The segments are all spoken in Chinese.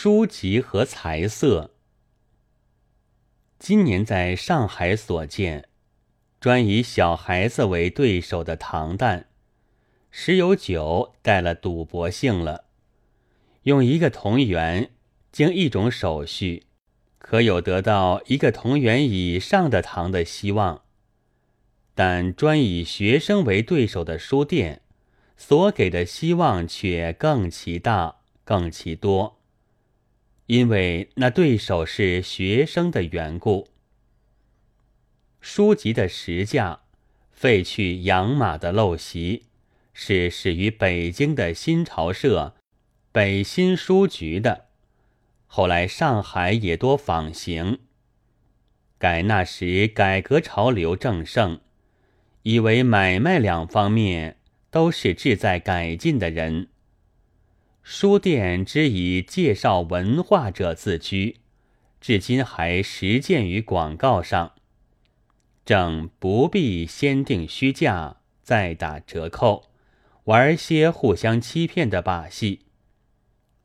书籍和财色。今年在上海所见，专以小孩子为对手的唐旦，十有九带了赌博性了。用一个同元，经一种手续，可有得到一个同元以上的糖的希望。但专以学生为对手的书店，所给的希望却更其大，更其多。因为那对手是学生的缘故。书籍的实价，废去养马的陋习，是始于北京的新潮社。北新书局的，后来上海也多仿行。改那时改革潮流正盛，以为买卖两方面都是志在改进的人。书店之以介绍文化者自居，至今还实践于广告上。正不必先定虚价，再打折扣，玩些互相欺骗的把戏。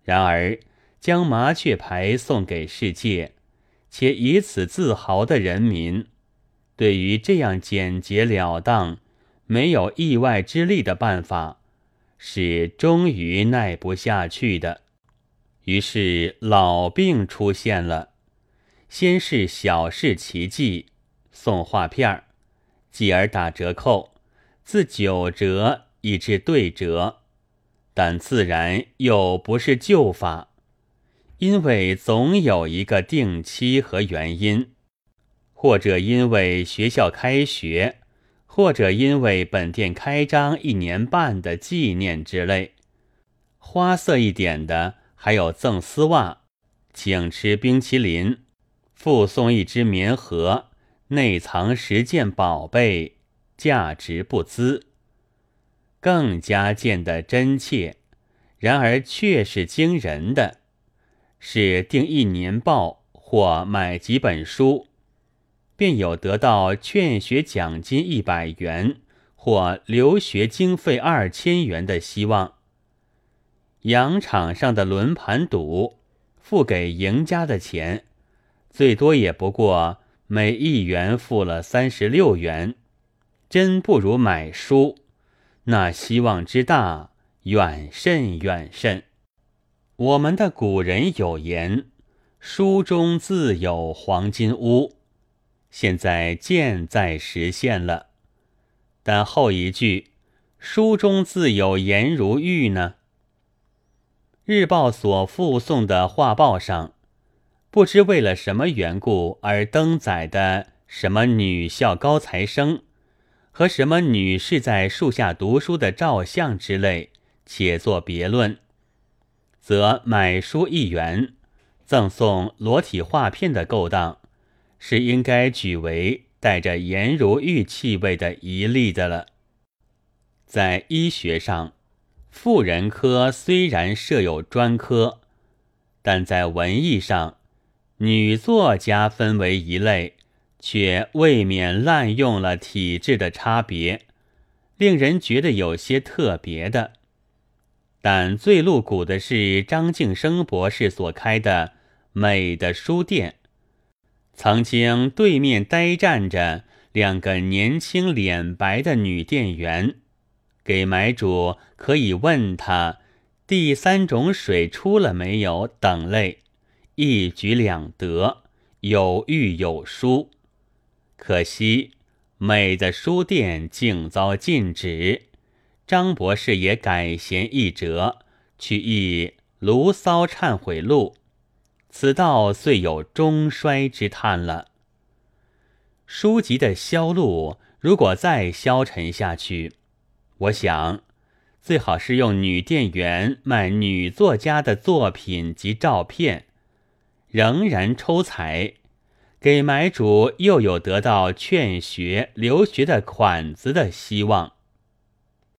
然而，将麻雀牌送给世界，且以此自豪的人民，对于这样简洁了当、没有意外之利的办法，是终于耐不下去的。于是老病出现了，先是小事奇迹，送画片儿，继而打折扣，自九折以至对折。但自然又不是旧法，因为总有一个定期和原因，或者因为学校开学，或者因为本店开张一年半的纪念之类。花色一点的，还有赠丝袜，请吃冰淇淋，附送一只棉盒，内藏十件宝贝，价值不资。更加见得真切，然而却是惊人的，是订一年报或买几本书，便有得到劝学奖金一百元或留学经费二千元的希望。洋场上的轮盘赌，付给赢家的钱，最多也不过每一元付了三十六元，真不如买书。那希望之大，远甚远甚。我们的古人有言：“书中自有黄金屋。”现在渐在实现了。但后一句“书中自有颜如玉”呢？日报所附送的画报上，不知为了什么缘故而登载的什么女校高材生。和什么女士在树下读书的照相之类，且作别论，则买书一元，赠送裸体画片的勾当，是应该举为带着颜如玉气味的一例的了。在医学上，妇人科虽然设有专科，但在文艺上，女作家分为一类。却未免滥用了体制的差别，令人觉得有些特别的。但最露骨的是张敬生博士所开的美的书店，曾经对面呆站着两个年轻脸白的女店员，给买主可以问他第三种水出了没有等类，一举两得，有玉有书。可惜，美的书店竟遭禁止。张博士也改弦易辙，去译《卢骚忏悔录》，此道遂有终衰之叹了。书籍的销路如果再消沉下去，我想，最好是用女店员卖女作家的作品及照片，仍然抽财。给买主又有得到劝学留学的款子的希望。